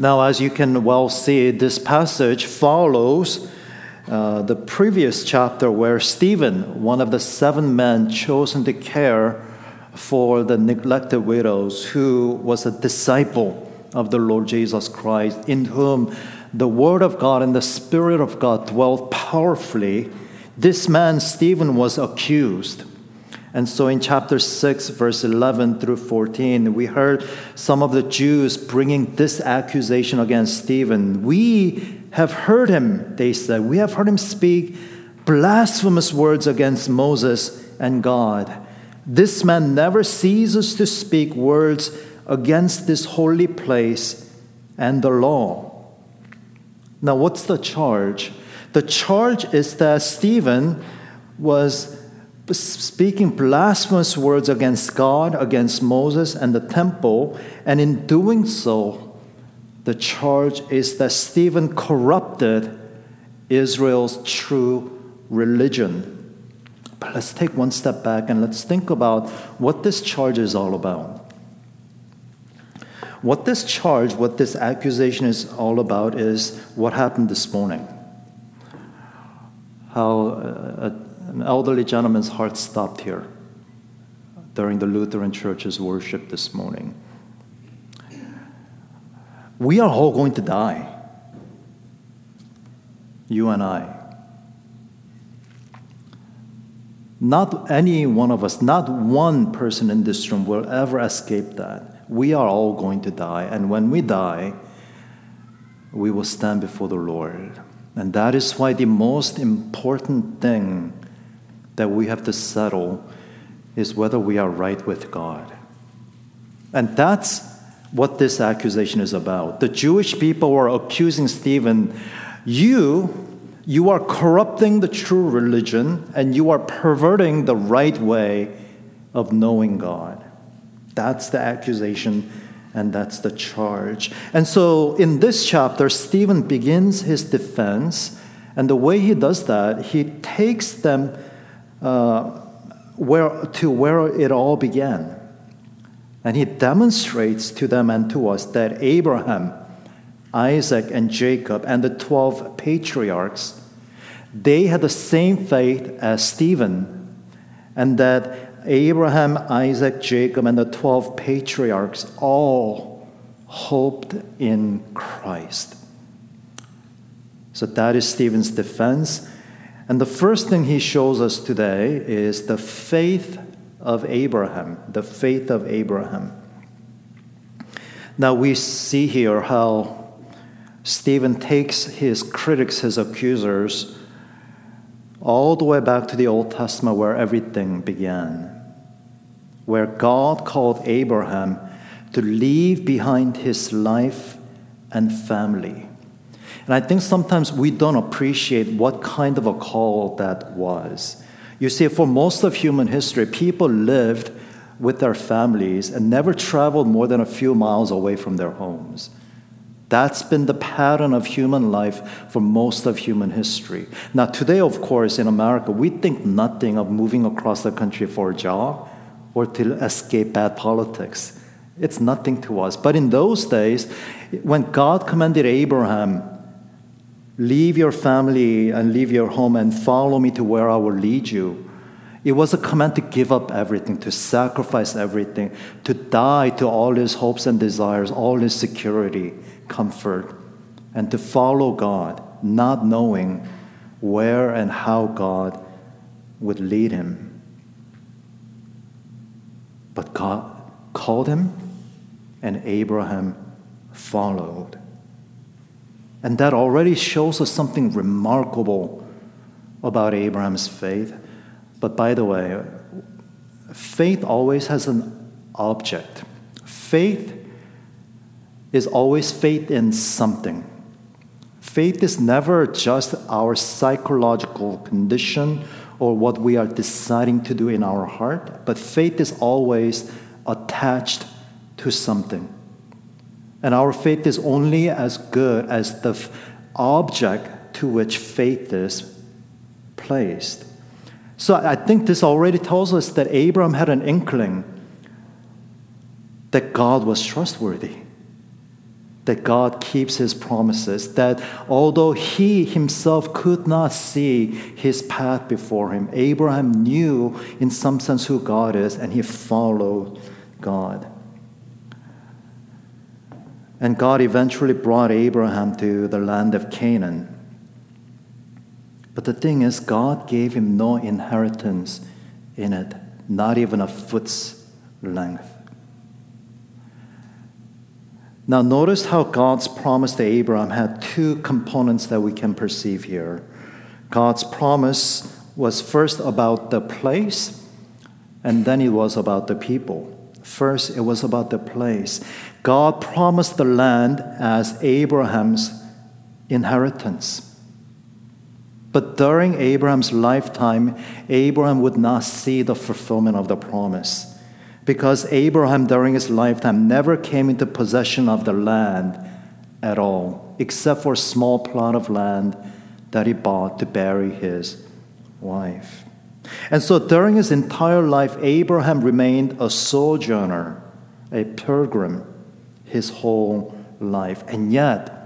Now, as you can well see, this passage follows uh, the previous chapter where Stephen, one of the seven men chosen to care for the neglected widows, who was a disciple of the Lord Jesus Christ, in whom the Word of God and the Spirit of God dwelt powerfully, this man, Stephen, was accused. And so in chapter 6, verse 11 through 14, we heard some of the Jews bringing this accusation against Stephen. We have heard him, they said, we have heard him speak blasphemous words against Moses and God. This man never ceases to speak words against this holy place and the law. Now, what's the charge? The charge is that Stephen was speaking blasphemous words against God, against Moses, and the temple, and in doing so, the charge is that Stephen corrupted Israel's true religion. But let's take one step back and let's think about what this charge is all about. What this charge, what this accusation is all about, is what happened this morning. How uh, an elderly gentleman's heart stopped here during the Lutheran Church's worship this morning. We are all going to die. You and I. Not any one of us, not one person in this room will ever escape that. We are all going to die. And when we die, we will stand before the Lord. And that is why the most important thing that we have to settle is whether we are right with God. And that's what this accusation is about. The Jewish people were accusing Stephen, you you are corrupting the true religion and you are perverting the right way of knowing God. That's the accusation and that's the charge. And so in this chapter, Stephen begins his defense, and the way he does that, he takes them uh, where, to where it all began. And he demonstrates to them and to us that Abraham Isaac and Jacob and the 12 patriarchs, they had the same faith as Stephen, and that Abraham, Isaac, Jacob, and the 12 patriarchs all hoped in Christ. So that is Stephen's defense. And the first thing he shows us today is the faith of Abraham, the faith of Abraham. Now we see here how Stephen takes his critics, his accusers, all the way back to the Old Testament where everything began, where God called Abraham to leave behind his life and family. And I think sometimes we don't appreciate what kind of a call that was. You see, for most of human history, people lived with their families and never traveled more than a few miles away from their homes. That's been the pattern of human life for most of human history. Now, today, of course, in America, we think nothing of moving across the country for a job or to escape bad politics. It's nothing to us. But in those days, when God commanded Abraham, leave your family and leave your home and follow me to where I will lead you, it was a command to give up everything, to sacrifice everything, to die to all his hopes and desires, all his security comfort, and to follow God, not knowing where and how God would lead him. But God called him, and Abraham followed. And that already shows us something remarkable about Abraham's faith. But by the way, faith always has an object. Faith is always faith in something. Faith is never just our psychological condition or what we are deciding to do in our heart, but faith is always attached to something. And our faith is only as good as the object to which faith is placed. So I think this already tells us that Abraham had an inkling that God was trustworthy that God keeps his promises, that although he himself could not see his path before him, Abraham knew in some sense who God is and he followed God. And God eventually brought Abraham to the land of Canaan. But the thing is, God gave him no inheritance in it, not even a foot's length. Now, notice how God's promise to Abraham had two components that we can perceive here. God's promise was first about the place, and then it was about the people. First, it was about the place. God promised the land as Abraham's inheritance. But during Abraham's lifetime, Abraham would not see the fulfillment of the promise because Abraham, during his lifetime, never came into possession of the land at all, except for a small plot of land that he bought to bury his wife. And so during his entire life, Abraham remained a sojourner, a pilgrim, his whole life. And yet,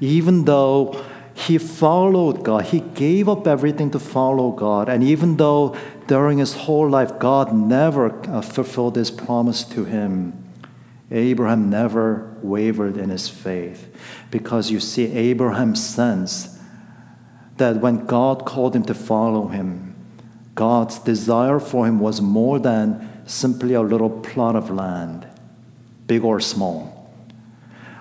even though he followed God. He gave up everything to follow God. And even though during his whole life God never uh, fulfilled his promise to him, Abraham never wavered in his faith. Because you see, Abraham sensed that when God called him to follow him, God's desire for him was more than simply a little plot of land, big or small.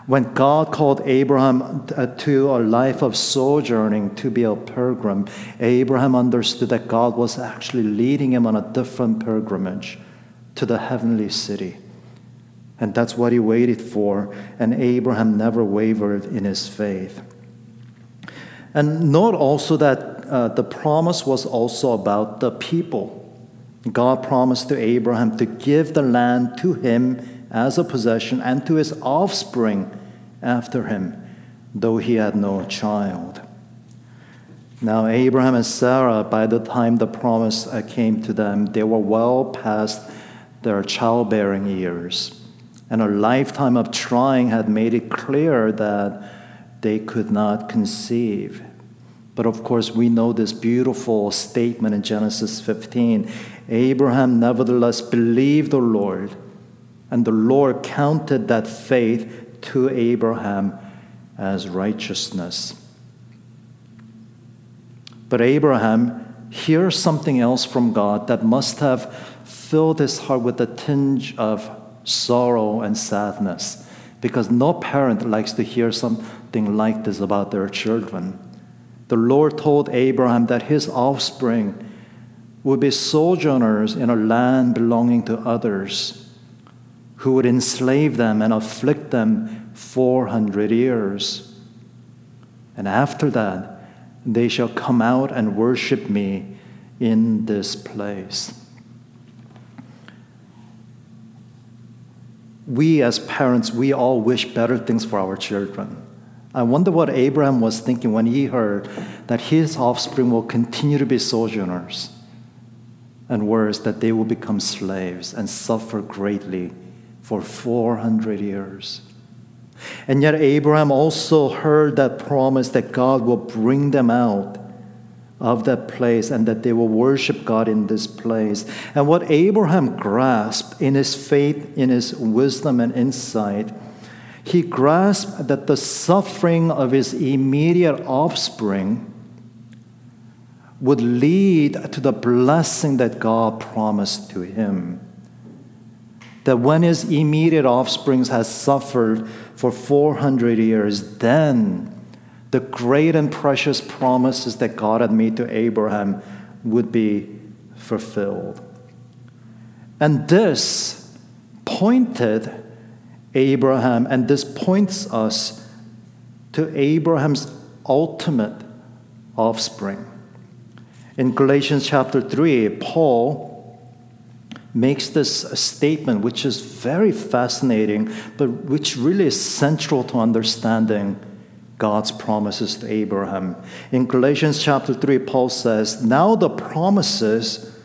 When God called Abraham uh, to a life of sojourning, to be a pilgrim, Abraham understood that God was actually leading him on a different pilgrimage to the heavenly city. And that's what he waited for, and Abraham never wavered in his faith. And note also that uh, the promise was also about the people. God promised to Abraham to give the land to him as a possession and to his offspring after him, though he had no child. Now, Abraham and Sarah, by the time the promise uh, came to them, they were well past their childbearing years. And a lifetime of trying had made it clear that they could not conceive. But of course, we know this beautiful statement in Genesis 15 Abraham nevertheless believed the Lord, and the Lord counted that faith to Abraham as righteousness. But Abraham hears something else from God that must have filled his heart with a tinge of sorrow and sadness because no parent likes to hear something like this about their children. The Lord told Abraham that his offspring would be sojourners in a land belonging to others who would enslave them and afflict them 400 years. And after that, they shall come out and worship me in this place. We, as parents, we all wish better things for our children. I wonder what Abraham was thinking when he heard that his offspring will continue to be sojourners, and worse, that they will become slaves and suffer greatly for 400 years. And yet, Abraham also heard that promise that God will bring them out of that place and that they will worship God in this place. And what Abraham grasped in his faith, in his wisdom and insight, he grasped that the suffering of his immediate offspring would lead to the blessing that God promised to him that when his immediate offspring has suffered for 400 years, then the great and precious promises that God had made to Abraham would be fulfilled. And this pointed Abraham, and this points us to Abraham's ultimate offspring. In Galatians chapter 3, Paul makes this statement, which is very fascinating, but which really is central to understanding God's promises to Abraham. In Galatians chapter 3, Paul says, Now the promises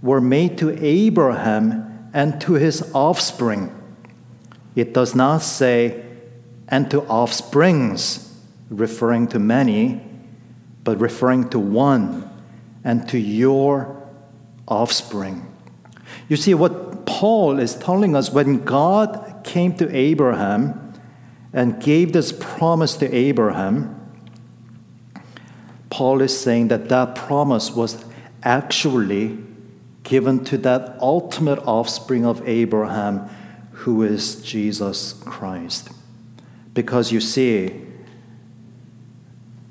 were made to Abraham and to his offspring. It does not say, and to offsprings, referring to many, but referring to one, and to your offspring. You see, what Paul is telling us when God came to Abraham and gave this promise to Abraham, Paul is saying that that promise was actually given to that ultimate offspring of Abraham, who is Jesus Christ. Because you see,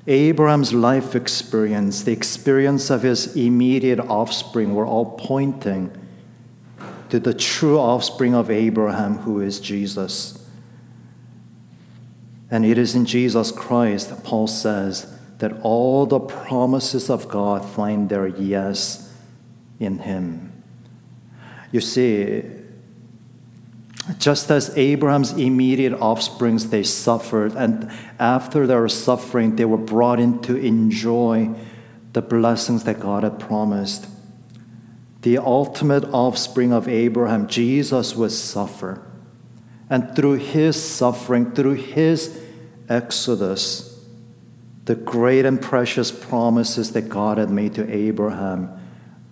Abraham's life experience, the experience of his immediate offspring, were all pointing to the true offspring of Abraham, who is Jesus. And it is in Jesus Christ, that Paul says, that all the promises of God find their yes in him. You see, just as Abraham's immediate offsprings, they suffered, and after their suffering, they were brought in to enjoy the blessings that God had promised. The ultimate offspring of Abraham, Jesus, would suffer. And through his suffering, through his exodus, the great and precious promises that God had made to Abraham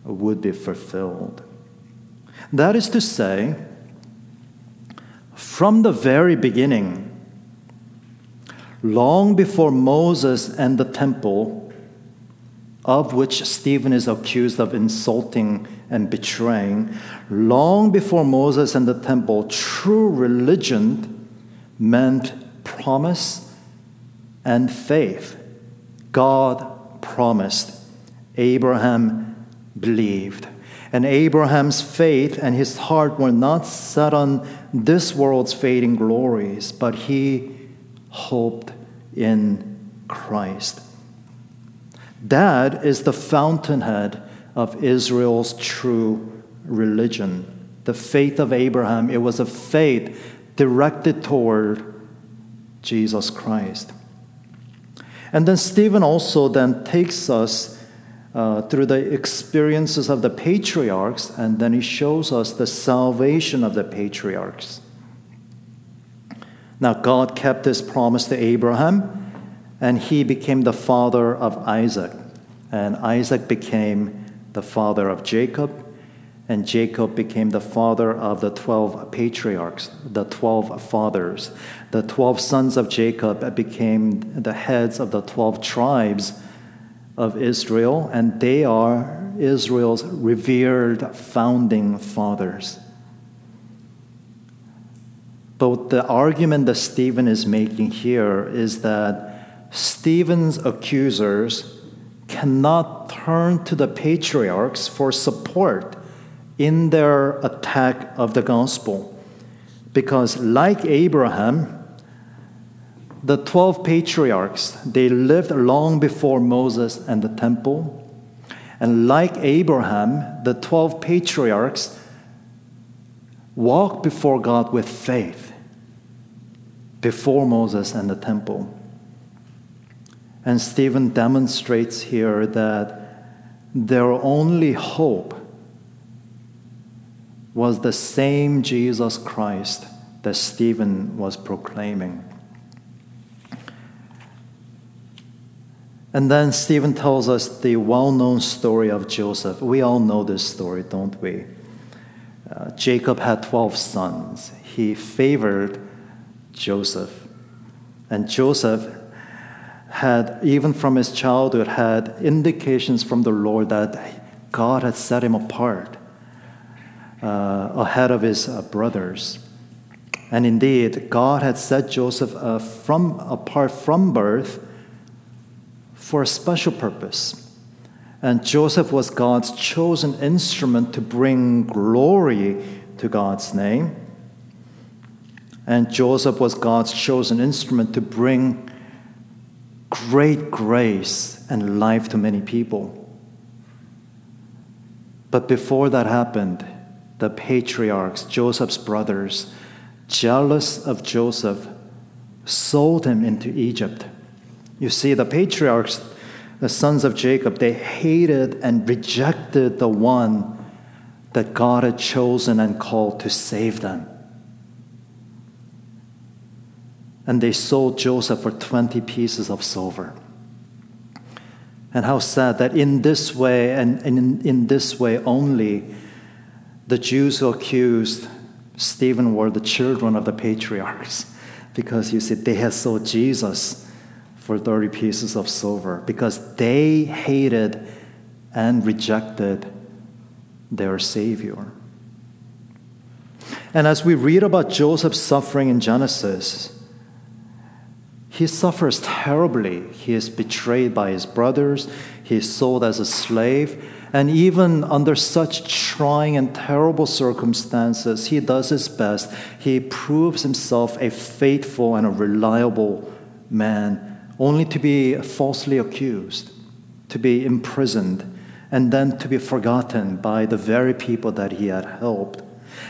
would be fulfilled. That is to say, from the very beginning, long before Moses and the temple, of which Stephen is accused of insulting and betraying, long before Moses and the temple, true religion meant promise and faith. God promised, Abraham believed. And Abraham's faith and his heart were not set on this world's fading glories, but he hoped in Christ. That is the fountainhead of Israel's true religion. The faith of Abraham, it was a faith directed toward Jesus Christ. And then Stephen also then takes us uh, through the experiences of the patriarchs, and then he shows us the salvation of the patriarchs. Now, God kept his promise to Abraham, and he became the father of Isaac. And Isaac became the father of Jacob, and Jacob became the father of the 12 patriarchs, the 12 fathers. The 12 sons of Jacob became the heads of the 12 tribes of Israel, and they are Israel's revered founding fathers. But the argument that Stephen is making here is that Stephen's accusers cannot turn to the patriarchs for support in their attack of the gospel. Because, like Abraham, the 12 patriarchs, they lived long before Moses and the temple. And like Abraham, the 12 patriarchs walked before God with faith before Moses and the temple. And Stephen demonstrates here that their only hope was the same Jesus Christ that Stephen was proclaiming. And then Stephen tells us the well known story of Joseph. We all know this story, don't we? Uh, Jacob had 12 sons. He favored Joseph. And Joseph had, even from his childhood, had indications from the Lord that God had set him apart uh, ahead of his uh, brothers. And indeed, God had set Joseph uh, from, apart from birth for a special purpose. And Joseph was God's chosen instrument to bring glory to God's name. And Joseph was God's chosen instrument to bring great grace and life to many people. But before that happened, the patriarchs, Joseph's brothers, jealous of Joseph, sold him into Egypt. You see, the patriarchs, the sons of Jacob, they hated and rejected the one that God had chosen and called to save them. And they sold Joseph for 20 pieces of silver. And how sad that in this way, and in, in this way only, the Jews who accused Stephen were the children of the patriarchs. Because you see, they had sold Jesus for 30 pieces of silver because they hated and rejected their Savior. And as we read about Joseph's suffering in Genesis, he suffers terribly. He is betrayed by his brothers, he is sold as a slave, and even under such trying and terrible circumstances, he does his best. He proves himself a faithful and a reliable man, only to be falsely accused, to be imprisoned, and then to be forgotten by the very people that he had helped.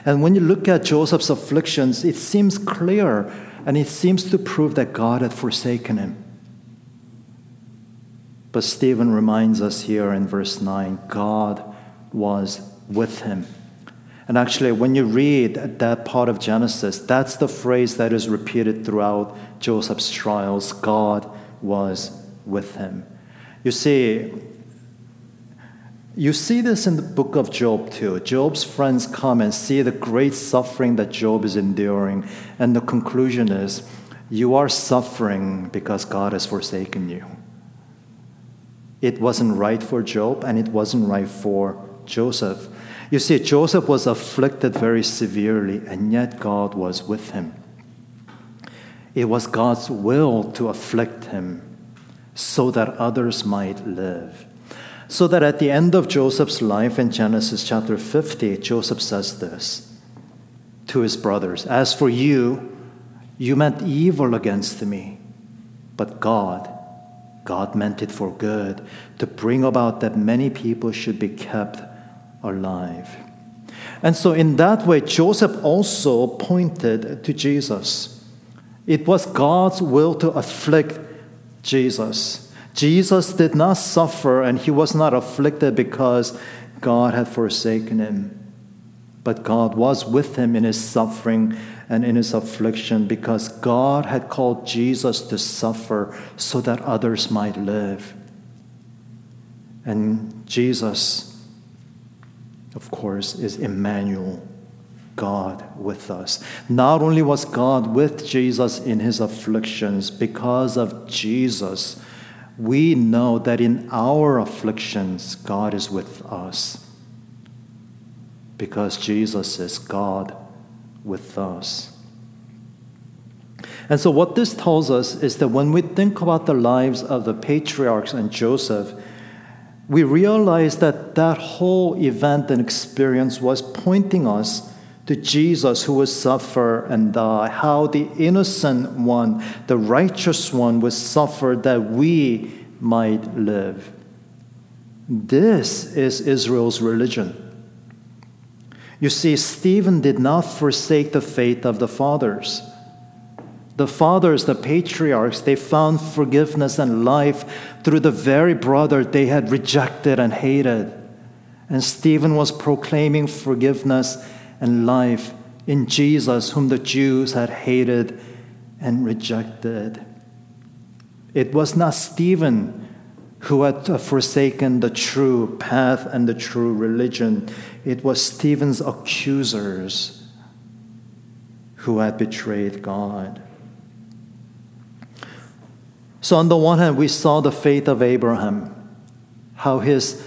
And when you look at Joseph's afflictions, it seems clear and it seems to prove that God had forsaken him. But Stephen reminds us here in verse 9 God was with him. And actually, when you read that part of Genesis, that's the phrase that is repeated throughout Joseph's trials God was with him. You see, you see this in the book of Job too. Job's friends come and see the great suffering that Job is enduring, and the conclusion is you are suffering because God has forsaken you. It wasn't right for Job, and it wasn't right for Joseph. You see, Joseph was afflicted very severely, and yet God was with him. It was God's will to afflict him so that others might live. So that at the end of Joseph's life in Genesis chapter 50, Joseph says this to his brothers As for you, you meant evil against me, but God, God meant it for good, to bring about that many people should be kept alive. And so, in that way, Joseph also pointed to Jesus. It was God's will to afflict Jesus. Jesus did not suffer and he was not afflicted because God had forsaken him. But God was with him in his suffering and in his affliction because God had called Jesus to suffer so that others might live. And Jesus, of course, is Emmanuel, God with us. Not only was God with Jesus in his afflictions, because of Jesus, we know that in our afflictions, God is with us because Jesus is God with us. And so, what this tells us is that when we think about the lives of the patriarchs and Joseph, we realize that that whole event and experience was pointing us to Jesus who would suffer and die, how the innocent one, the righteous one, would suffer that we might live. This is Israel's religion. You see, Stephen did not forsake the faith of the fathers. The fathers, the patriarchs, they found forgiveness and life through the very brother they had rejected and hated. And Stephen was proclaiming forgiveness and life in Jesus, whom the Jews had hated and rejected. It was not Stephen who had forsaken the true path and the true religion. It was Stephen's accusers who had betrayed God. So, on the one hand, we saw the faith of Abraham, how his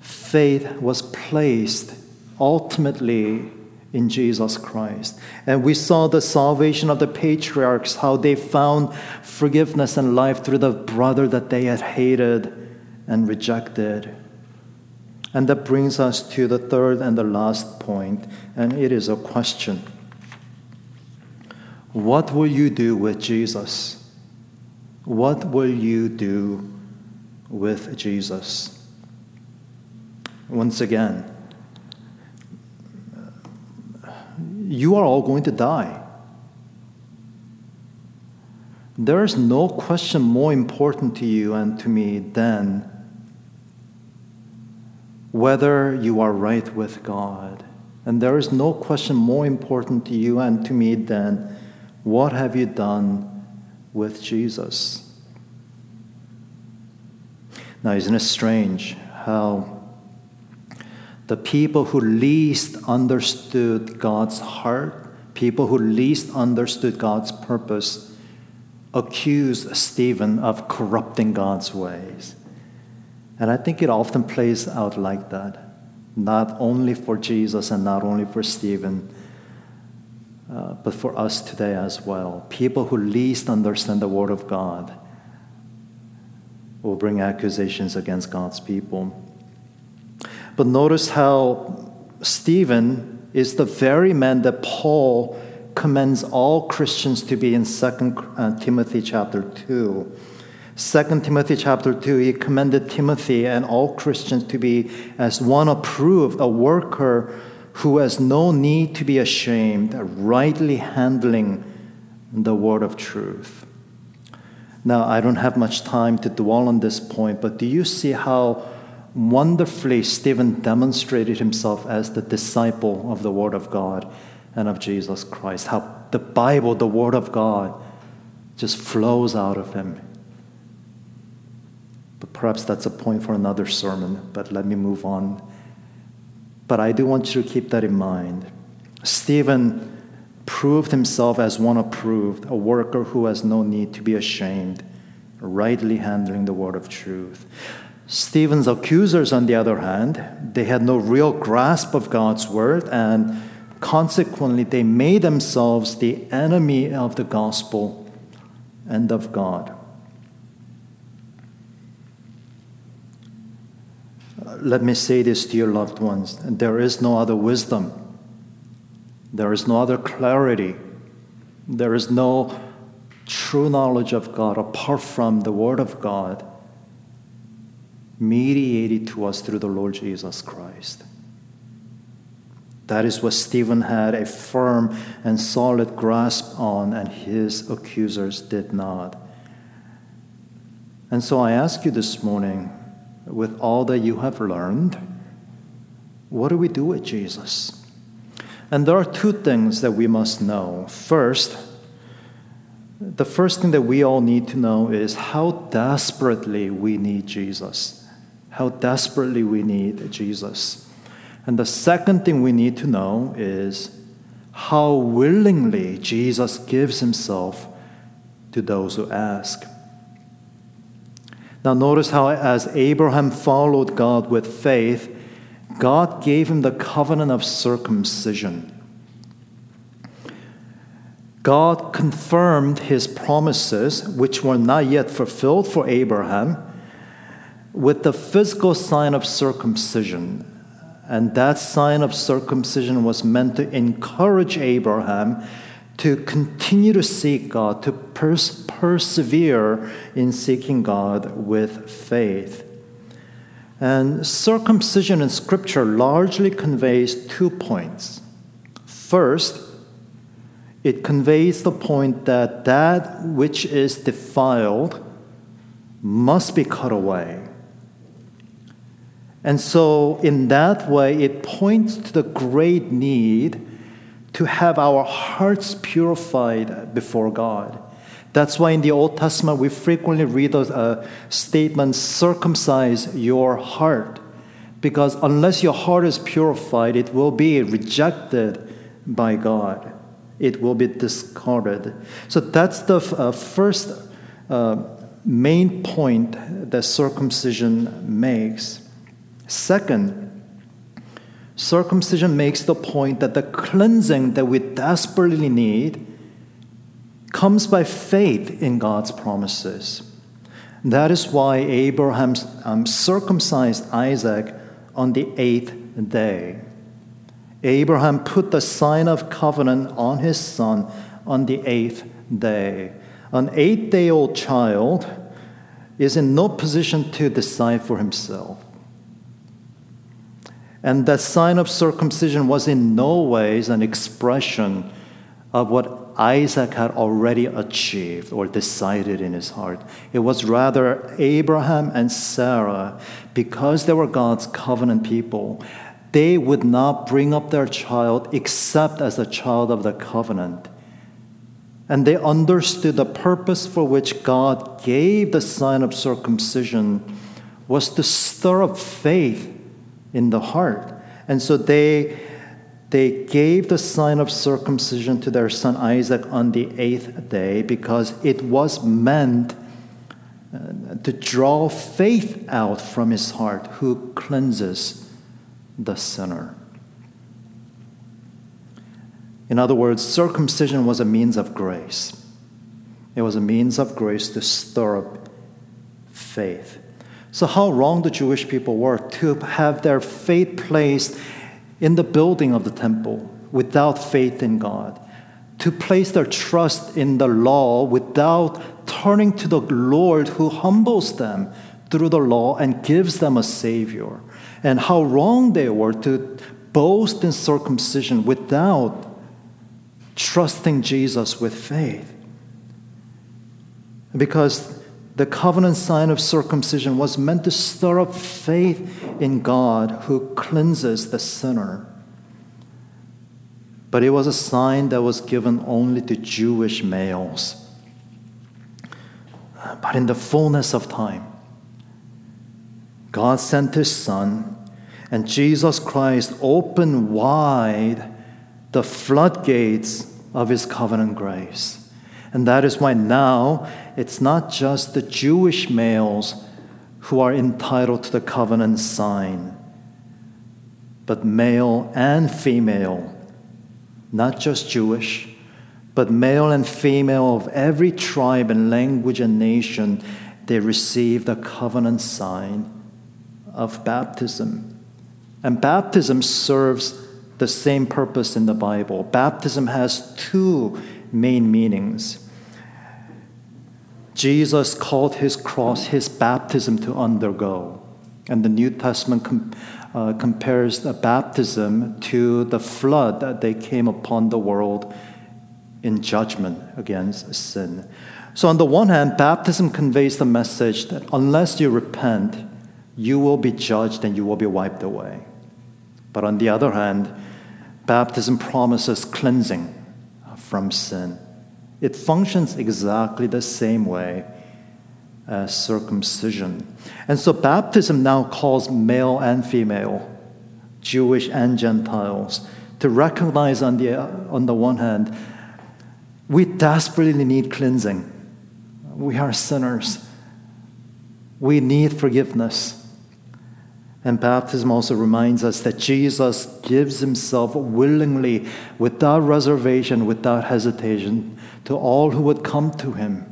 faith was placed ultimately in Jesus Christ. And we saw the salvation of the patriarchs, how they found forgiveness and life through the brother that they had hated and rejected. And that brings us to the third and the last point, and it is a question What will you do with Jesus? What will you do with Jesus? Once again, you are all going to die. There is no question more important to you and to me than whether you are right with God. And there is no question more important to you and to me than What have you done with Jesus? Now, isn't it strange how the people who least understood God's heart, people who least understood God's purpose, accused Stephen of corrupting God's ways? And I think it often plays out like that, not only for Jesus and not only for Stephen uh, but for us today as well. People who least understand the Word of God will bring accusations against God's people. But notice how Stephen is the very man that Paul commends all Christians to be in 2 uh, Timothy chapter 2. 2 Timothy chapter 2, he commended Timothy and all Christians to be as one approved, a worker who has no need to be ashamed, rightly handling the word of truth. Now, I don't have much time to dwell on this point, but do you see how wonderfully Stephen demonstrated himself as the disciple of the Word of God and of Jesus Christ? How the Bible, the Word of God, just flows out of him. But perhaps that's a point for another sermon, but let me move on. But I do want you to keep that in mind. Stephen proved himself as one approved, a worker who has no need to be ashamed, rightly handling the word of truth. Stephen's accusers, on the other hand, they had no real grasp of God's word, and consequently, they made themselves the enemy of the gospel and of God. let me say this to your loved ones. There is no other wisdom, there is no other clarity, there is no true knowledge of God apart from the Word of God mediated to us through the Lord Jesus Christ. That is what Stephen had a firm and solid grasp on, and his accusers did not. And so I ask you this morning with all that you have learned, what do we do with Jesus? And there are two things that we must know. First, the first thing that we all need to know is how desperately we need Jesus. How desperately we need Jesus. And the second thing we need to know is how willingly Jesus gives himself to those who ask. Now, notice how, as Abraham followed God with faith, God gave him the covenant of circumcision. God confirmed his promises, which were not yet fulfilled for Abraham, with the physical sign of circumcision. And that sign of circumcision was meant to encourage Abraham to continue to seek God, to pers- persevere in seeking God with faith. And circumcision in Scripture largely conveys two points. First, it conveys the point that that which is defiled must be cut away. And so, in that way, it points to the great need to have our hearts purified before God. That's why in the Old Testament we frequently read a statement, circumcise your heart. Because unless your heart is purified, it will be rejected by God. It will be discarded. So that's the uh, first uh, main point that circumcision makes. Second, circumcision makes the point that the cleansing that we desperately need comes by faith in God's promises. That is why Abraham um, circumcised Isaac on the eighth day. Abraham put the sign of covenant on his son on the eighth day. An eight day old child is in no position to decide for himself. And that sign of circumcision was in no ways an expression of what Isaac had already achieved or decided in his heart. It was rather Abraham and Sarah, because they were God's covenant people, they would not bring up their child except as a child of the covenant. And they understood the purpose for which God gave the sign of circumcision was to stir up faith in the heart. And so they, they gave the sign of circumcision to their son Isaac on the eighth day because it was meant uh, to draw faith out from his heart who cleanses the sinner. In other words, circumcision was a means of grace. It was a means of grace to stir up faith. So, how wrong the Jewish people were to have their faith placed in the building of the temple without faith in God, to place their trust in the law without turning to the Lord who humbles them through the law and gives them a Savior, and how wrong they were to boast in circumcision without trusting Jesus with faith. Because the covenant sign of circumcision was meant to stir up faith in God who cleanses the sinner. But it was a sign that was given only to Jewish males. But in the fullness of time, God sent his Son, and Jesus Christ opened wide the floodgates of his covenant grace. And that is why now it's not just the Jewish males who are entitled to the covenant sign, but male and female, not just Jewish, but male and female of every tribe and language and nation, they receive the covenant sign of baptism. And baptism serves the same purpose in the Bible. Baptism has two main meanings. Jesus called his cross his baptism to undergo. And the New Testament com- uh, compares the baptism to the flood that they came upon the world in judgment against sin. So, on the one hand, baptism conveys the message that unless you repent, you will be judged and you will be wiped away. But on the other hand, baptism promises cleansing from sin. It functions exactly the same way as circumcision. And so baptism now calls male and female, Jewish and Gentiles, to recognize on the, on the one hand, we desperately need cleansing. We are sinners. We need forgiveness. And baptism also reminds us that Jesus gives himself willingly, without reservation, without hesitation, to all who would come to him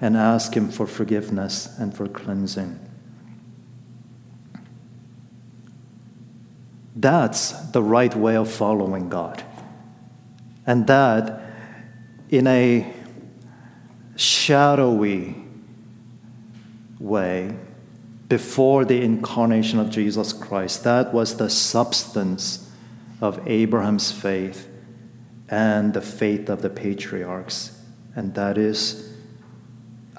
and ask him for forgiveness and for cleansing. That's the right way of following God. And that, in a shadowy way, before the incarnation of Jesus Christ. That was the substance of Abraham's faith and the faith of the patriarchs. And that is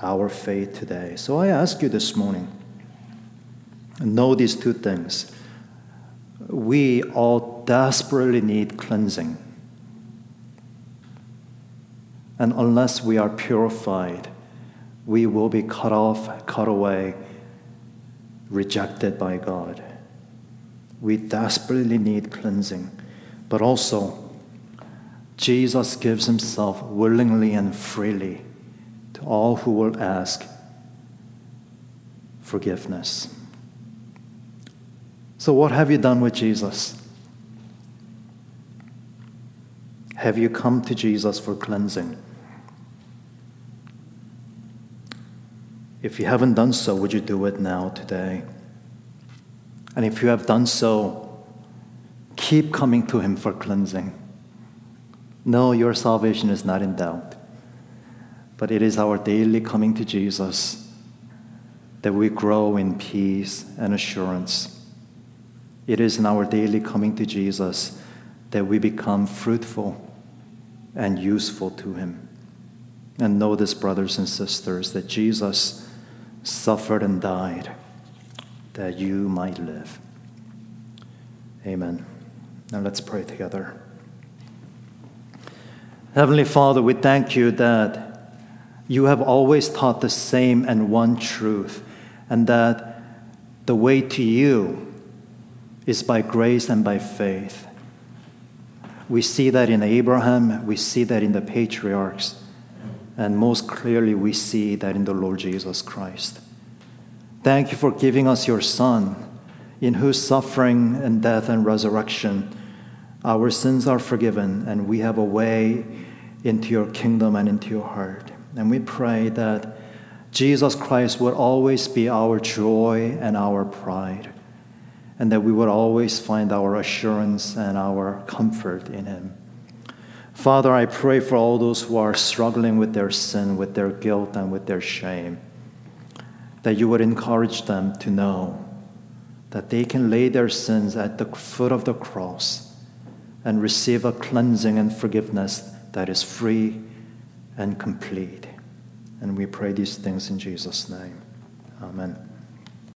our faith today. So I ask you this morning know these two things. We all desperately need cleansing. And unless we are purified, we will be cut off, cut away rejected by God. We desperately need cleansing, but also Jesus gives himself willingly and freely to all who will ask forgiveness. So, what have you done with Jesus? Have you come to Jesus for cleansing? If you haven't done so, would you do it now, today? And if you have done so, keep coming to Him for cleansing. No, your salvation is not in doubt, but it is our daily coming to Jesus that we grow in peace and assurance. It is in our daily coming to Jesus that we become fruitful and useful to Him. And know this, brothers and sisters, that Jesus suffered and died that you might live. Amen. Now let's pray together. Heavenly Father, we thank you that you have always taught the same and one truth, and that the way to you is by grace and by faith. We see that in Abraham, we see that in the patriarchs, and most clearly, we see that in the Lord Jesus Christ. Thank you for giving us your Son, in whose suffering and death and resurrection our sins are forgiven, and we have a way into your kingdom and into your heart. And we pray that Jesus Christ would always be our joy and our pride, and that we would always find our assurance and our comfort in Him. Father, I pray for all those who are struggling with their sin, with their guilt, and with their shame, that you would encourage them to know that they can lay their sins at the foot of the cross and receive a cleansing and forgiveness that is free and complete. And we pray these things in Jesus' name. Amen.